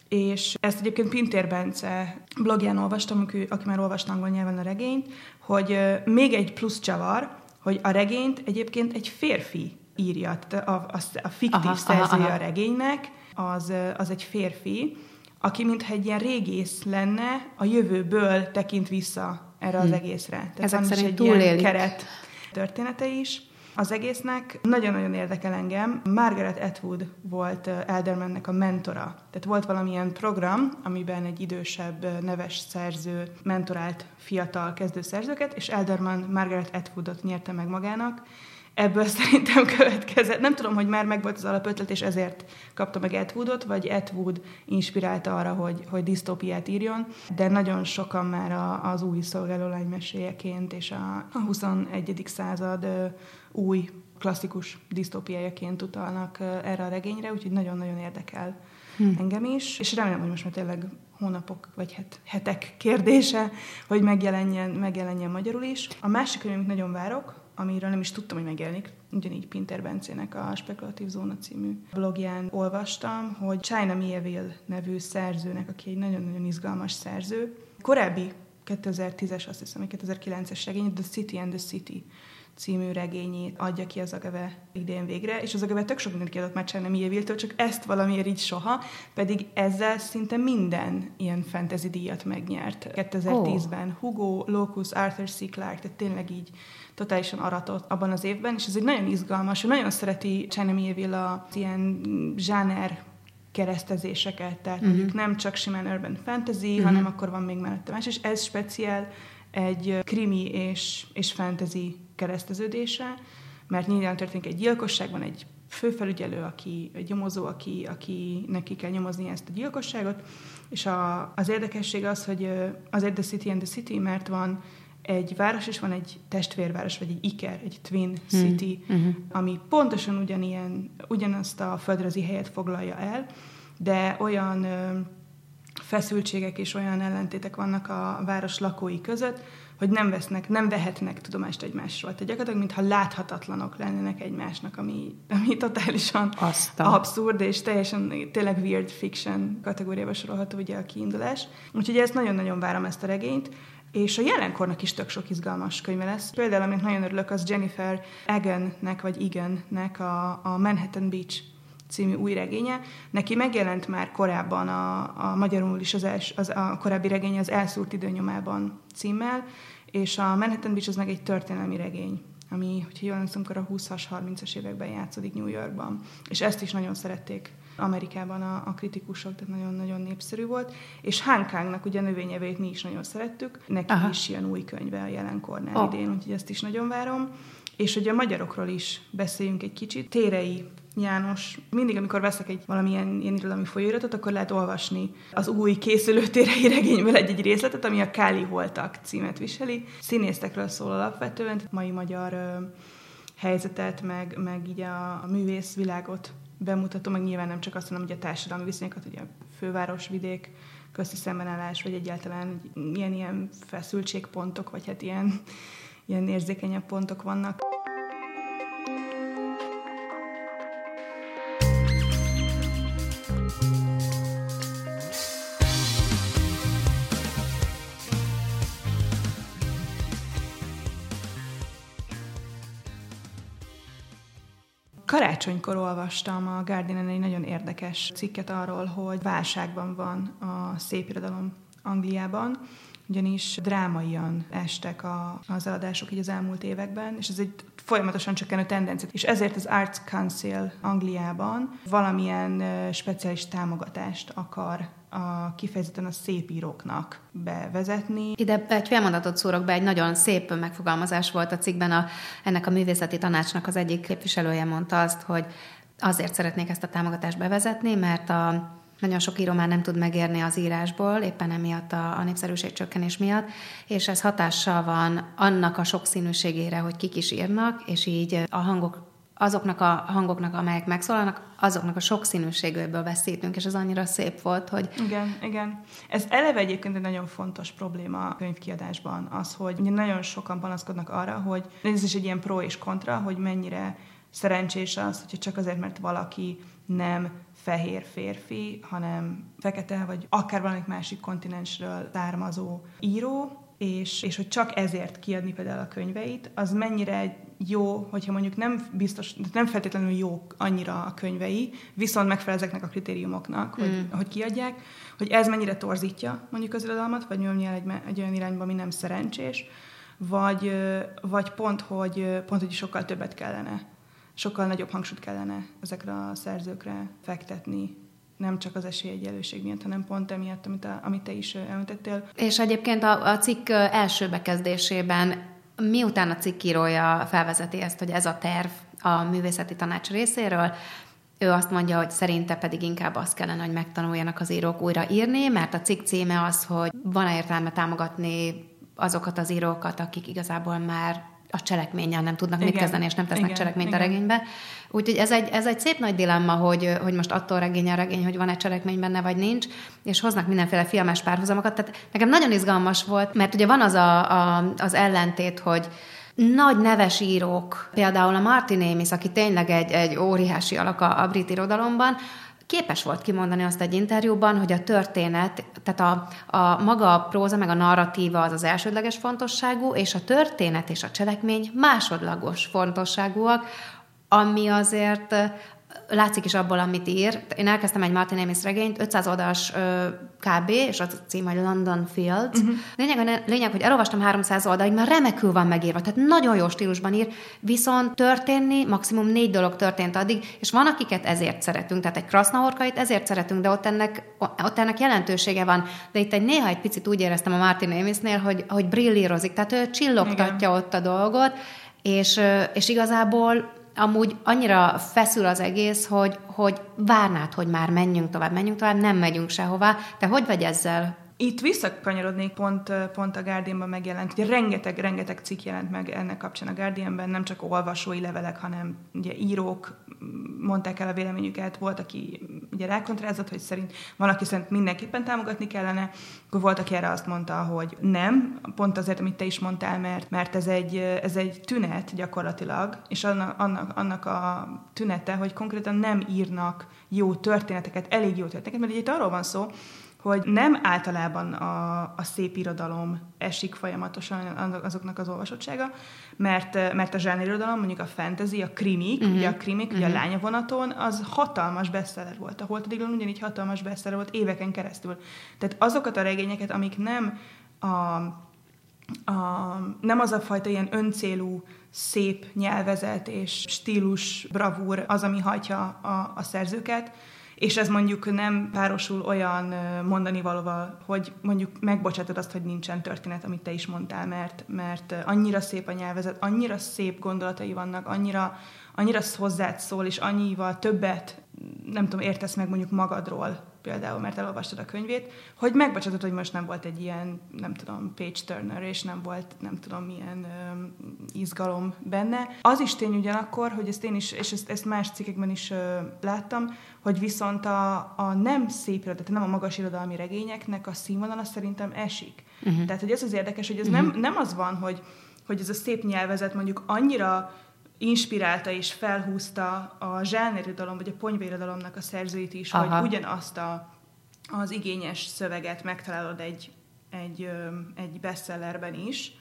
Speaker 2: És ezt egyébként Pintér Bence blogján olvastam, aki, aki már olvasta angol nyelven a regényt, hogy még egy plusz csavar, hogy a regényt egyébként egy férfi írja, tehát a, a, a fiktív aha, szerzője aha, aha. a regénynek, az, az egy férfi, aki mintha egy ilyen régész lenne, a jövőből tekint vissza erre az hmm. egészre. Tehát
Speaker 1: Ezek szerint egy túlélik. ilyen
Speaker 2: keret története is az egésznek. Nagyon-nagyon érdekel engem. Margaret Atwood volt Eldermannek a mentora. Tehát volt valamilyen program, amiben egy idősebb neves szerző mentorált fiatal kezdőszerzőket, és Elderman Margaret Atwoodot nyerte meg magának, ebből szerintem következett. Nem tudom, hogy már megvolt az alapötlet, és ezért kapta meg Atwoodot, vagy Atwood inspirálta arra, hogy, hogy disztópiát írjon, de nagyon sokan már az új szolgálólány meséjeként és a, a 21. század új klasszikus disztópiájaként utalnak erre a regényre, úgyhogy nagyon-nagyon érdekel hmm. engem is, és remélem, hogy most már tényleg hónapok vagy het, hetek kérdése, hogy megjelenjen, megjelenjen magyarul is. A másik könyv, amit nagyon várok, amiről nem is tudtam, hogy megjelenik, ugyanígy Pinter Bencének a Spekulatív Zóna című blogján olvastam, hogy China Mieville nevű szerzőnek, aki egy nagyon-nagyon izgalmas szerző, korábbi 2010-es, azt hiszem, 2009-es regény, The City and the City című regényét adja ki az Agave idén végre, és az Agave tök sok mindent kiadott már Csárnem Éviltől, csak ezt valamiért így soha, pedig ezzel szinte minden ilyen fantasy díjat megnyert. 2010-ben oh. Hugo, Locus, Arthur C. Clarke, tehát tényleg így totálisan aratott abban az évben, és ez egy nagyon izgalmas, nagyon szereti China Mieville a ilyen zsáner keresztezéseket, tehát uh-huh. mondjuk nem csak simán urban fantasy, uh-huh. hanem akkor van még mellette más, és ez speciál egy krimi és, és fantasy kereszteződése, mert nyilván történik egy gyilkosság, van egy főfelügyelő, aki, egy nyomozó, aki, aki neki kell nyomozni ezt a gyilkosságot, és a, az érdekesség az, hogy az The City and the City, mert van egy város, és van egy testvérváros, vagy egy iker, egy twin hmm. city, hmm. ami pontosan ugyanilyen, ugyanazt a földrajzi helyet foglalja el, de olyan ö, feszültségek és olyan ellentétek vannak a város lakói között, hogy nem vesznek, nem vehetnek tudomást egymásról. Tehát gyakorlatilag, mintha láthatatlanok lennének egymásnak, ami, ami totálisan Aztán. abszurd, és teljesen tényleg weird fiction kategóriába sorolható ugye a kiindulás. Úgyhogy ezt nagyon-nagyon várom ezt a regényt. És a jelenkornak is tök sok izgalmas könyve lesz. Például, amit nagyon örülök, az Jennifer Egannek, vagy Egannek a, a Manhattan Beach című új regénye. Neki megjelent már korábban a, a magyarul is az, els, az a korábbi regény az Elszúrt időnyomában címmel, és a Manhattan Beach az meg egy történelmi regény, ami, hogyha jól emlékszem, akkor a 20-as, 30-as években játszódik New Yorkban. És ezt is nagyon szerették Amerikában a, a kritikusok, tehát nagyon-nagyon népszerű volt. És Hánkánnak ugye a növényevét mi is nagyon szerettük, neki Aha. is ilyen új könyve a jelenkornál oh. idén, úgyhogy ezt is nagyon várom. És hogy a magyarokról is beszéljünk egy kicsit. Térei János, mindig, amikor veszek egy valamilyen ilyen irodalmi folyóiratot, akkor lehet olvasni az új készülő térei regényből egy-egy részletet, ami a Káli Voltak címet viseli. Színésztekről szól alapvetően, mai magyar ö, helyzetet, meg, meg így a, a művész világot bemutató, meg nyilván nem csak azt, hanem ugye a társadalmi viszonyokat, ugye a főváros, vidék, közti szembenállás, vagy egyáltalán ilyen, ilyen feszültségpontok, vagy hát ilyen, ilyen érzékenyebb pontok vannak. Karácsonykor olvastam a Guardian egy nagyon érdekes cikket arról, hogy válságban van a szépirodalom Angliában, ugyanis drámaian estek a, az eladások így az elmúlt években, és ez egy folyamatosan csökkenő tendencia. És ezért az Arts Council Angliában valamilyen speciális támogatást akar a, kifejezetten a szép íróknak bevezetni.
Speaker 1: Ide egy félmondatot szórok be, egy nagyon szép megfogalmazás volt a cikkben, a, ennek a művészeti tanácsnak az egyik képviselője mondta azt, hogy azért szeretnék ezt a támogatást bevezetni, mert a nagyon sok író már nem tud megérni az írásból, éppen emiatt a, a népszerűség csökkenés miatt, és ez hatással van annak a sokszínűségére, hogy kik is írnak, és így a hangok azoknak a hangoknak, amelyek megszólalnak, azoknak a sokszínűségéből veszítünk, és ez annyira szép volt, hogy...
Speaker 2: Igen, igen. Ez eleve egyébként egy nagyon fontos probléma a könyvkiadásban, az, hogy nagyon sokan panaszkodnak arra, hogy ez is egy ilyen pro és kontra, hogy mennyire szerencsés az, hogyha csak azért, mert valaki nem fehér férfi, hanem fekete, vagy akár valamelyik másik kontinensről származó író, és, és hogy csak ezért kiadni például a könyveit, az mennyire jó, hogyha mondjuk nem biztos, nem feltétlenül jó annyira a könyvei, viszont megfelel ezeknek a kritériumoknak, hogy, mm. hogy kiadják, hogy ez mennyire torzítja mondjuk az irodalmat, vagy nyomja egy, egy olyan irányba, ami nem szerencsés, vagy, vagy pont, hogy, pont, hogy sokkal többet kellene, sokkal nagyobb hangsúlyt kellene ezekre a szerzőkre fektetni, nem csak az esélyegyelőség miatt, hanem pont emiatt, amit, a, amit te is említettél.
Speaker 1: És egyébként a, a cikk első bekezdésében miután a cikkírója felvezeti ezt, hogy ez a terv a művészeti tanács részéről, ő azt mondja, hogy szerinte pedig inkább azt kellene, hogy megtanuljanak az írók újra írni, mert a cikk címe az, hogy van-e értelme támogatni azokat az írókat, akik igazából már a cselekménnyel nem tudnak igen. mit kezdeni, és nem tesznek
Speaker 2: igen.
Speaker 1: cselekményt
Speaker 2: igen.
Speaker 1: a regénybe. Úgyhogy ez egy, ez egy szép nagy dilemma, hogy, hogy most attól regény a regény, hogy van-e cselekmény benne, vagy nincs, és hoznak mindenféle filmes párhuzamokat. Tehát nekem nagyon izgalmas volt, mert ugye van az a, a, az ellentét, hogy nagy neves írók, például a Martin Amis, aki tényleg egy, egy óriási alak a, a brit irodalomban, képes volt kimondani azt egy interjúban, hogy a történet, tehát a, a maga a próza, meg a narratíva az az elsődleges fontosságú, és a történet és a cselekmény másodlagos fontosságúak, ami azért látszik is abból, amit ír. Én elkezdtem egy Martin Amis regényt, 500 oldalas kb., és az a cím, hogy London Fields. Uh-huh. Lényeg, lényeg, hogy elolvastam 300 oldalig, mert remekül van megírva, tehát nagyon jó stílusban ír, viszont történni, maximum négy dolog történt addig, és van, akiket ezért szeretünk, tehát egy krasznahorkait ezért szeretünk, de ott ennek, ott ennek jelentősége van. De itt egy néha egy picit úgy éreztem a Martin Amisnél, hogy, hogy brillírozik, tehát ő csillogtatja Igen. ott a dolgot, és, és igazából amúgy annyira feszül az egész, hogy, hogy várnád, hogy már menjünk tovább, menjünk tovább, nem megyünk sehová. Te hogy vagy ezzel?
Speaker 2: Itt visszakanyarodnék, pont, pont a Guardianban megjelent, ugye rengeteg, rengeteg cikk jelent meg ennek kapcsán a Guardianben, nem csak olvasói levelek, hanem ugye írók mondták el a véleményüket, volt, aki ugye rákontrázott, hogy szerint van, aki szerint mindenképpen támogatni kellene, akkor volt, aki erre azt mondta, hogy nem, pont azért, amit te is mondtál, mert, mert ez, egy, ez egy tünet gyakorlatilag, és annak, annak, annak a tünete, hogy konkrétan nem írnak jó történeteket, elég jó történeteket, mert itt arról van szó, hogy nem általában a, a szép irodalom esik folyamatosan azoknak az olvasottsága, mert, mert a zsánirodalom, mondjuk a fantasy, a krimik, uh-huh. ugye a krimik, uh-huh. ugye a mhm. lányavonaton, az hatalmas bestseller volt. A Holtadiglon ugyanígy hatalmas bestseller volt éveken keresztül. Tehát azokat a regényeket, amik nem a, a, nem az a fajta ilyen öncélú, szép nyelvezet és stílus, bravúr az, ami hajtja a, a szerzőket, és ez mondjuk nem párosul olyan mondani valóval, hogy mondjuk megbocsátod azt, hogy nincsen történet, amit te is mondtál, mert, mert annyira szép a nyelvezet, annyira szép gondolatai vannak, annyira, annyira hozzád szól, és annyival többet, nem tudom, értesz meg mondjuk magadról, például, mert elolvastad a könyvét, hogy megbocsátod, hogy most nem volt egy ilyen, nem tudom, page turner, és nem volt, nem tudom, milyen ö, izgalom benne. Az is tény ugyanakkor, hogy ezt én is, és ezt, ezt más cikkekben is ö, láttam, hogy viszont a, a nem szép irodalmi, nem a magas irodalmi regényeknek a színvonala szerintem esik. Uh-huh. Tehát, hogy ez az érdekes, hogy ez uh-huh. nem, nem az van, hogy, hogy ez a szép nyelvezet mondjuk annyira inspirálta és felhúzta a zsáneridalom, vagy a ponyvairodalomnak a szerzőit is, Aha. hogy ugyanazt a, az igényes szöveget megtalálod egy, egy, egy bestsellerben is,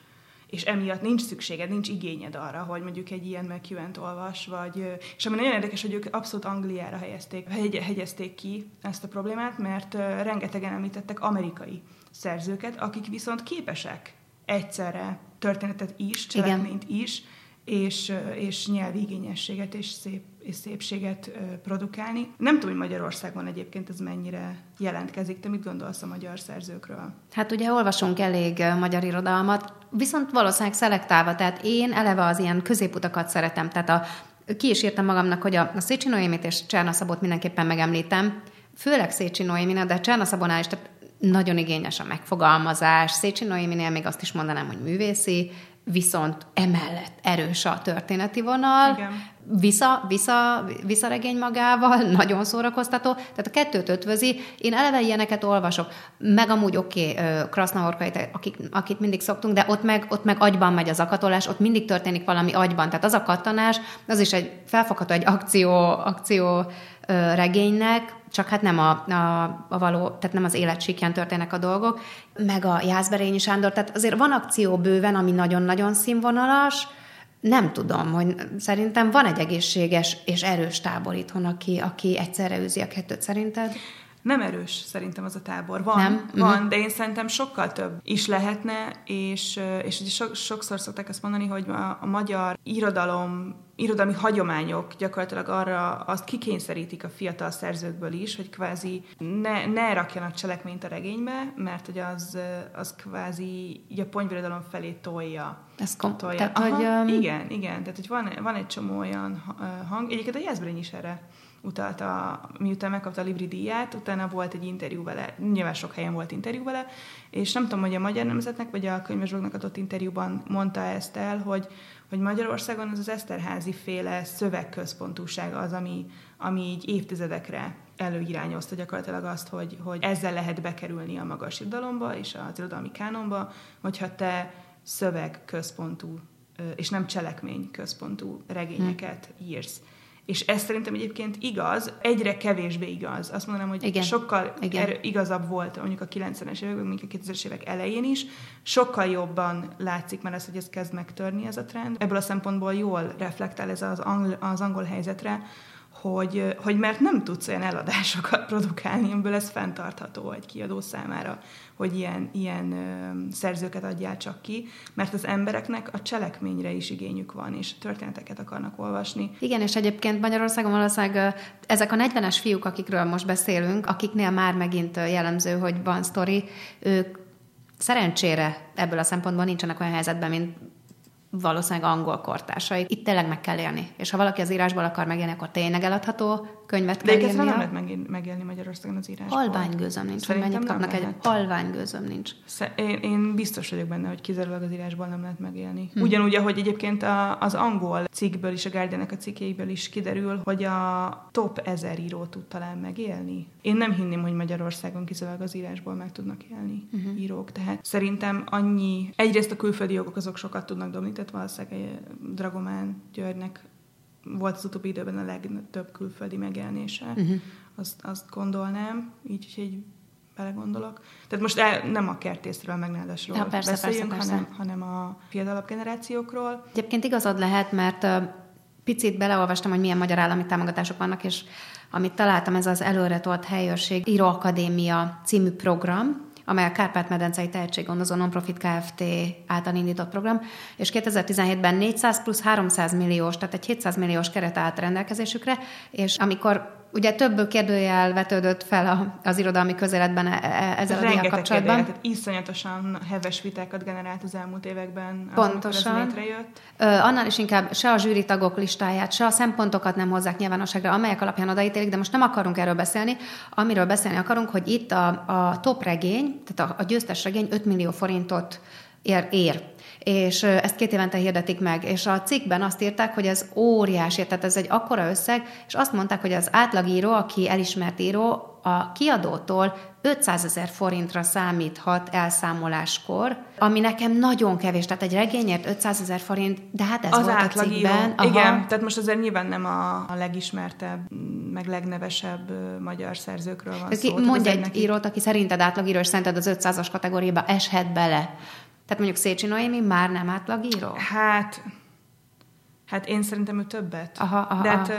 Speaker 2: és emiatt nincs szükséged, nincs igényed arra, hogy mondjuk egy ilyen McEwen-t olvas, vagy, és ami nagyon érdekes, hogy ők abszolút Angliára helyezték, hegy, hegyezték ki ezt a problémát, mert rengetegen említettek amerikai szerzőket, akik viszont képesek egyszerre történetet is, cselekményt Igen. is, és, és nyelvi igényességet és, szép, és szépséget produkálni. Nem tudom, hogy Magyarországon egyébként ez mennyire jelentkezik. Te mit gondolsz a magyar szerzőkről?
Speaker 1: Hát ugye olvasunk elég magyar irodalmat, viszont valószínűleg szelektálva, tehát én eleve az ilyen középutakat szeretem, tehát a, ki is írtam magamnak, hogy a, a Szécsi Noémit és Cserna Szabot mindenképpen megemlítem, főleg Szécsi Noémina, de Cserna Szabonál is, tehát nagyon igényes a megfogalmazás. Szécsi Noéminél még azt is mondanám, hogy művészi, viszont emellett erős a történeti vonal, Igen. Vissza, vissza, visszaregény magával, nagyon szórakoztató, tehát a kettőt ötvözi. Én eleve ilyeneket olvasok, meg amúgy oké, okay, Krasznahorkait, akik, akit mindig szoktunk, de ott meg, ott meg agyban megy az akatolás, ott mindig történik valami agyban, tehát az a kattanás, az is egy felfogható egy akció, akció regénynek, csak hát nem a, a, a való, tehát nem az élet síkján történnek a dolgok, meg a Jászberényi Sándor, tehát azért van akció bőven, ami nagyon-nagyon színvonalas, nem tudom, hogy szerintem van egy egészséges és erős tábor itthon, aki, aki egyszerre űzi a kettőt, szerinted?
Speaker 2: Nem erős szerintem az a tábor. Van, nem? van, uh-huh. de én szerintem sokkal több is lehetne, és, és ugye so, sokszor szokták azt mondani, hogy a, a magyar irodalom, irodalmi hagyományok gyakorlatilag arra azt kikényszerítik a fiatal szerzőkből is, hogy kvázi ne, ne rakjanak cselekményt a regénybe, mert hogy az, az kvázi így a ponyvirodalom felé tolja.
Speaker 1: Ez kom-
Speaker 2: tolja.
Speaker 1: Tehát, Aha, hogy, um...
Speaker 2: Igen, igen. Tehát, hogy van, van egy csomó olyan hang. Egyébként a Jászberény is erre utalta, miután megkapta a Libri díját, utána volt egy interjú vele, nyilván sok helyen volt interjú vele, és nem tudom, hogy a Magyar Nemzetnek vagy a Könyvesblognak adott interjúban mondta ezt el, hogy, hogy Magyarországon az az Eszterházi féle szövegközpontúság az, ami, ami így évtizedekre előirányozta gyakorlatilag azt, hogy, hogy ezzel lehet bekerülni a magas irodalomba és az irodalmi kánonba, hogyha te szövegközpontú és nem cselekmény központú regényeket hm. írsz. És ez szerintem egyébként igaz, egyre kevésbé igaz. Azt mondanám, hogy Igen. sokkal Igen. Er- igazabb volt mondjuk a 90-es években, mondjuk a 2000-es évek elején is. Sokkal jobban látszik már ez, hogy ez kezd megtörni ez a trend. Ebből a szempontból jól reflektál ez az angol, az angol helyzetre, hogy, hogy mert nem tudsz olyan eladásokat produkálni, amiből ez fenntartható egy kiadó számára, hogy ilyen, ilyen ö, szerzőket adjál csak ki, mert az embereknek a cselekményre is igényük van, és történeteket akarnak olvasni.
Speaker 1: Igen, és egyébként Magyarországon valószínűleg ezek a 40-es fiúk, akikről most beszélünk, akiknél már megint jellemző, hogy van sztori, ők szerencsére ebből a szempontból nincsenek olyan helyzetben, mint valószínűleg angol kortársai. Itt tényleg meg kell élni. És ha valaki az írásból akar megélni, akkor tényleg eladható könyvet
Speaker 2: kell De írnia. nem lehet megélni Magyarországon az írásból.
Speaker 1: Halványgőzöm nincs, Szerintem hogy mennyit kapnak egy halványgőzöm nincs.
Speaker 2: Én, én biztos vagyok benne, hogy kizárólag az írásból nem lehet megélni. Hm. Ugyanúgy, ahogy egyébként a, az angol cikkből is, a guardian a cikkeiből is kiderül, hogy a top ezer író tud talán megélni. Én nem hinném, hogy Magyarországon kizárólag az írásból meg tudnak élni uh-huh. írók. Tehát szerintem annyi, egyrészt a külföldi jogok azok sokat tudnak dobni, tehát valószínűleg Dragomán Györgynek volt az utóbbi időben a legtöbb külföldi megjelenése. Uh-huh. Azt, azt gondolnám, így, hogy így belegondolok. Tehát most el, nem a kertészről, meg nádasról ja, persze, beszéljünk, persze, persze. Hanem, hanem a fiatalabb generációkról.
Speaker 1: Egyébként igazad lehet, mert picit beleolvastam, hogy milyen magyar állami támogatások vannak, és amit találtam, ez az Előretolt Helyőrség Íróakadémia című program, amely a Kárpát-medencei Tehetséggondozó Nonprofit Kft. által indított program, és 2017-ben 400 plusz 300 milliós, tehát egy 700 milliós keret állt rendelkezésükre, és amikor ugye több kérdőjel vetődött fel az irodalmi közéletben e, e, ezzel Rengeteg a kapcsolatban. Rengeteg
Speaker 2: iszonyatosan heves vitákat generált az elmúlt években,
Speaker 1: Pontosan.
Speaker 2: ez létrejött.
Speaker 1: Ö, annál is inkább se a zsűri tagok listáját, se a szempontokat nem hozzák nyilvánosságra, amelyek alapján odaítélik, de most nem akarunk erről beszélni. Amiről beszélni akarunk, hogy itt a, a top regény, tehát a, a győztes regény 5 millió forintot ér, ér és ezt két évente hirdetik meg, és a cikkben azt írták, hogy ez óriási, tehát ez egy akkora összeg, és azt mondták, hogy az átlagíró, aki elismert író, a kiadótól 500 ezer forintra számíthat elszámoláskor, ami nekem nagyon kevés, tehát egy regényért 500 ezer forint, de hát ez
Speaker 2: az
Speaker 1: volt
Speaker 2: a cikkben. Aha. Igen, tehát most azért nyilván nem a, a legismertebb, meg legnevesebb magyar szerzőkről van
Speaker 1: szó. Mondj egy neki... írót, aki szerinted átlagíró, és szerinted az 500-as kategóriába eshet bele. Tehát mondjuk Szécsi Noémi már nem átlagíró?
Speaker 2: Hát, Hát én szerintem ő többet. Aha, aha, de hát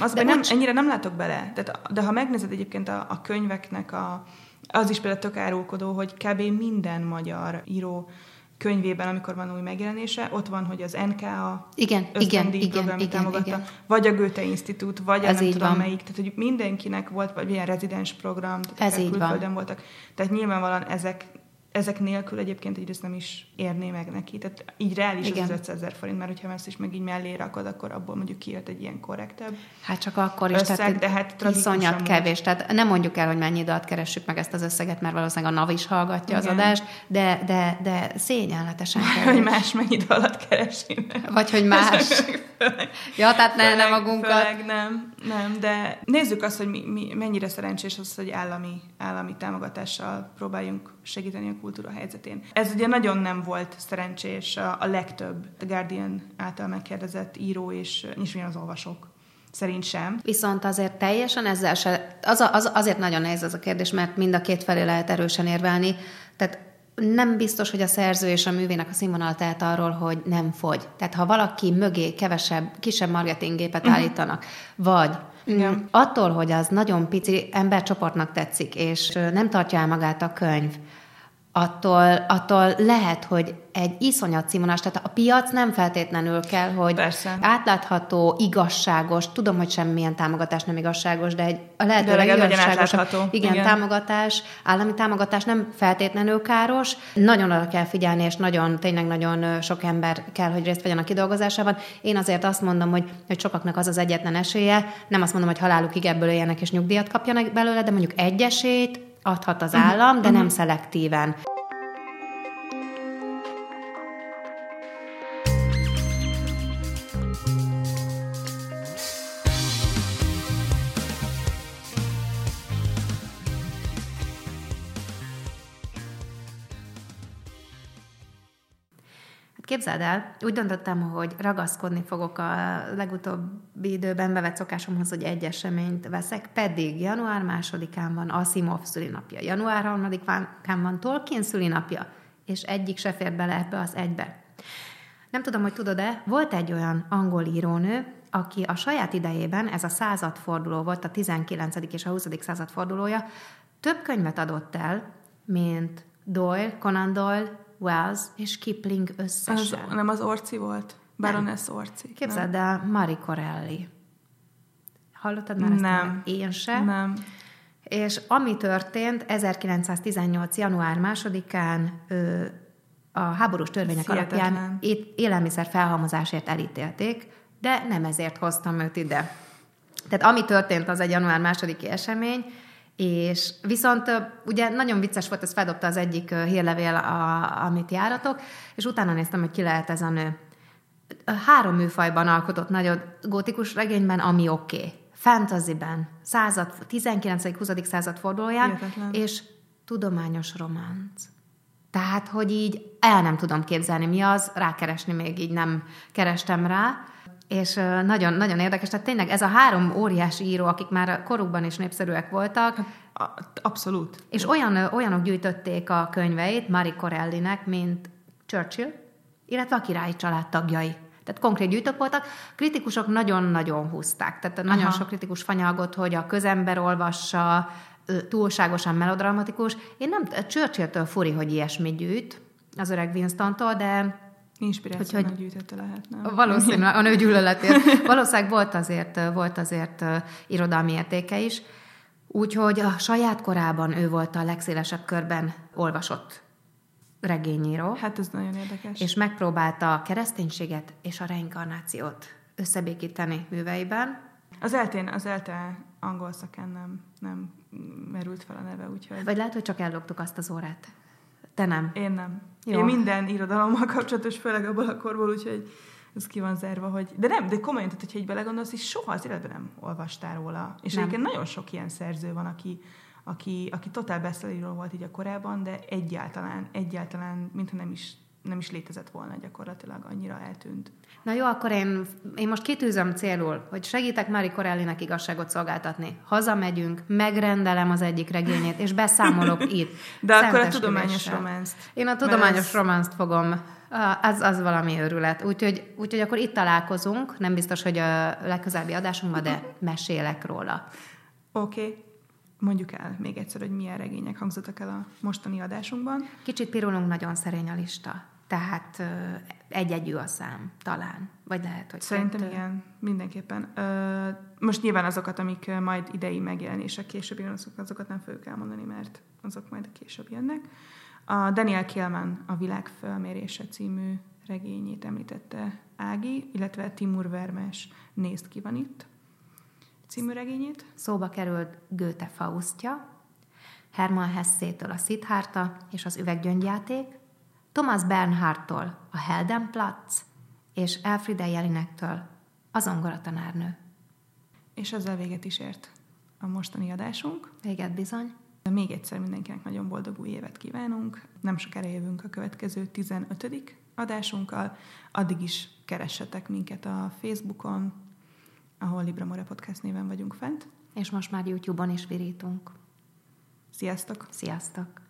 Speaker 2: az, de nem, ennyire nem látok bele. Tehát, de ha megnézed egyébként a, a könyveknek, a, az is például tök árulkodó, hogy kb. minden magyar író könyvében, amikor van új megjelenése, ott van, hogy az NKA
Speaker 1: igen, igen, igen, igen,
Speaker 2: támogatta, igen. vagy a Goethe Institút, vagy Ez a nem tudom van. melyik. Tehát, hogy mindenkinek volt, vagy ilyen rezidens program, tehát Ez így külföldön van. voltak. Tehát nyilvánvalóan ezek ezek nélkül egyébként egyrészt nem is érné meg neki. Tehát így reális Igen. az 500 ezer forint, mert hogyha ezt is meg így mellé rakod, akkor abból mondjuk kijött egy ilyen korrektebb
Speaker 1: Hát csak akkor is, összeg, tehát, de hát iszonyat kevés. Tehát nem mondjuk el, hogy mennyi időt keressük meg ezt az összeget, mert valószínűleg a NAV is hallgatja Igen. az adást, de, de, de szényelletesen
Speaker 2: kevés. Hogy más mennyi idő alatt keresi.
Speaker 1: Vagy hogy más. ja, tehát ne, nem magunkat.
Speaker 2: Főleg nem, nem, de nézzük azt, hogy mi, mi, mennyire szerencsés az, hogy állami, állami támogatással próbáljunk segíteni a kultúra helyzetén. Ez ugye nagyon nem volt szerencsés a, a legtöbb a Guardian által megkérdezett író és, és az olvasók szerint sem.
Speaker 1: Viszont azért teljesen ezzel se, az, az, azért nagyon nehéz ez a kérdés, mert mind a két felé lehet erősen érvelni. Tehát nem biztos, hogy a szerző és a művének a színvonal tehet arról, hogy nem fogy. Tehát ha valaki mögé kevesebb, kisebb marketinggépet uh-huh. állítanak, vagy igen. attól, hogy az nagyon pici embercsoportnak tetszik, és nem tartja el magát a könyv, attól, attól lehet, hogy egy iszonyat színvonalas, tehát a piac nem feltétlenül kell, hogy
Speaker 2: Persze.
Speaker 1: átlátható, igazságos, tudom, hogy semmilyen támogatás nem igazságos, de egy a lehető legigazságos, igen, igen, támogatás, állami támogatás nem feltétlenül káros, nagyon oda kell figyelni, és nagyon, tényleg nagyon sok ember kell, hogy részt vegyen a kidolgozásában. Én azért azt mondom, hogy, hogy sokaknak az az egyetlen esélye, nem azt mondom, hogy halálukig ebből éljenek és nyugdíjat kapjanak belőle, de mondjuk egy esélyt, adhat az állam, uh-huh. de nem uh-huh. szelektíven. Képzeld el, úgy döntöttem, hogy ragaszkodni fogok a legutóbbi időben bevett szokásomhoz, hogy egy eseményt veszek, pedig január másodikán van Asimov szülinapja, január harmadikán van Tolkien szülinapja, és egyik se fér bele ebbe az egybe. Nem tudom, hogy tudod-e, volt egy olyan angol írónő, aki a saját idejében, ez a századforduló volt, a 19. és a 20. századfordulója, több könyvet adott el, mint Doyle, Conan Doyle, Wells és Kipling összesen.
Speaker 2: Az, nem az Orci volt? Baroness Orci.
Speaker 1: Képzeld el, Marie Corelli. Hallottad már ezt?
Speaker 2: Nem.
Speaker 1: Én se.
Speaker 2: Nem.
Speaker 1: És ami történt, 1918. január másodikán a háborús törvények
Speaker 2: Hihetetlen.
Speaker 1: alapján élelmiszer felhalmozásért elítélték, de nem ezért hoztam őt ide. Tehát ami történt, az egy január másodiki esemény, és viszont ugye nagyon vicces volt, ezt feldobta az egyik hírlevél, a, amit járatok, és utána néztem, hogy ki lehet ez a nő. Három műfajban alkotott nagyon gótikus regényben, ami oké. Okay. Fantasyben, század, 19.-20. század fordulóján,
Speaker 2: Hihetetlen.
Speaker 1: és tudományos románc. Tehát, hogy így el nem tudom képzelni, mi az, rákeresni még így nem kerestem rá, és nagyon, nagyon érdekes. Tehát tényleg ez a három óriási író, akik már korukban is népszerűek voltak,
Speaker 2: Abszolút.
Speaker 1: és olyan, olyanok gyűjtötték a könyveit Marie Corellinek, mint Churchill, illetve a királyi család tagjai. Tehát konkrét gyűjtők voltak. Kritikusok nagyon-nagyon húzták. Tehát nagyon
Speaker 2: Aha.
Speaker 1: sok kritikus fanyalgott, hogy a közember olvassa, túlságosan melodramatikus. Én nem, Churchilltől furi, hogy ilyesmit gyűjt, az öreg Winstontól, de
Speaker 2: Inspirációnak
Speaker 1: Úgyhogy-
Speaker 2: gyűjtötte lehet, nem?
Speaker 1: Valószínűleg a nő gyűlöletért. Valószínűleg volt azért, volt azért irodalmi értéke is. Úgyhogy a saját korában ő volt a legszélesebb körben olvasott regényíró,
Speaker 2: Hát ez nagyon érdekes.
Speaker 1: és megpróbálta a kereszténységet és a reinkarnációt összebékíteni műveiben.
Speaker 2: Az eltén, az elte angol szakán nem, nem merült fel a neve, úgyhogy
Speaker 1: Vagy lehet, hogy csak elloptuk azt az órát. Te nem.
Speaker 2: én nem.
Speaker 1: Jó.
Speaker 2: Én minden irodalommal kapcsolatos, főleg abból a korból, úgyhogy ez ki van zárva, hogy... De nem, de komolyan, tehát, hogyha így belegondolsz, és soha az életben nem olvastál róla. És
Speaker 1: Nem.
Speaker 2: egyébként nagyon sok ilyen szerző van, aki, aki, aki totál bestselleríró volt így a korában, de egyáltalán, egyáltalán, mintha nem is, nem is létezett volna gyakorlatilag, annyira eltűnt.
Speaker 1: Na jó, akkor én, én most kitűzöm célul, hogy segítek Marie Corellinek igazságot szolgáltatni. Hazamegyünk, megrendelem az egyik regényét, és beszámolok itt.
Speaker 2: De akkor a tudományos románzt.
Speaker 1: Én a tudományos
Speaker 2: ez-
Speaker 1: románzt fogom, az, az valami őrület. Úgyhogy, úgyhogy akkor itt találkozunk, nem biztos, hogy a legközelebbi adásunkban, de mesélek róla.
Speaker 2: Oké. Okay. Mondjuk el még egyszer, hogy milyen regények hangzottak el a mostani adásunkban.
Speaker 1: Kicsit pirulunk, nagyon szerény a lista. Tehát egy-egyű a szám, talán. Vagy lehet, hogy
Speaker 2: Szerintem
Speaker 1: kettő.
Speaker 2: igen, mindenképpen. Ö, most nyilván azokat, amik majd idei megjelenések később jönnek, azok- azokat nem fogjuk elmondani, mert azok majd később jönnek. A Daniel Kielman a Világ fölmérése című regényét említette Ági, illetve Timur Vermes Nézd ki van itt című regényét.
Speaker 1: Szóba került Goethe Faustja, Hermann Hessétől a Siddhartha és az üveggyöngyjáték, Thomas Bernhardtól a Heldenplatz és Elfriede Jelinektől az ongoratanárnő.
Speaker 2: És ezzel véget is ért a mostani adásunk.
Speaker 1: Véget bizony.
Speaker 2: Még egyszer mindenkinek nagyon boldog új évet kívánunk. Nem sokára jövünk a következő 15. adásunkkal. Addig is keressetek minket a Facebookon, ahol Libra More Podcast néven vagyunk fent.
Speaker 1: És most már YouTube-on is virítunk.
Speaker 2: Sziasztok!
Speaker 1: Sziasztok!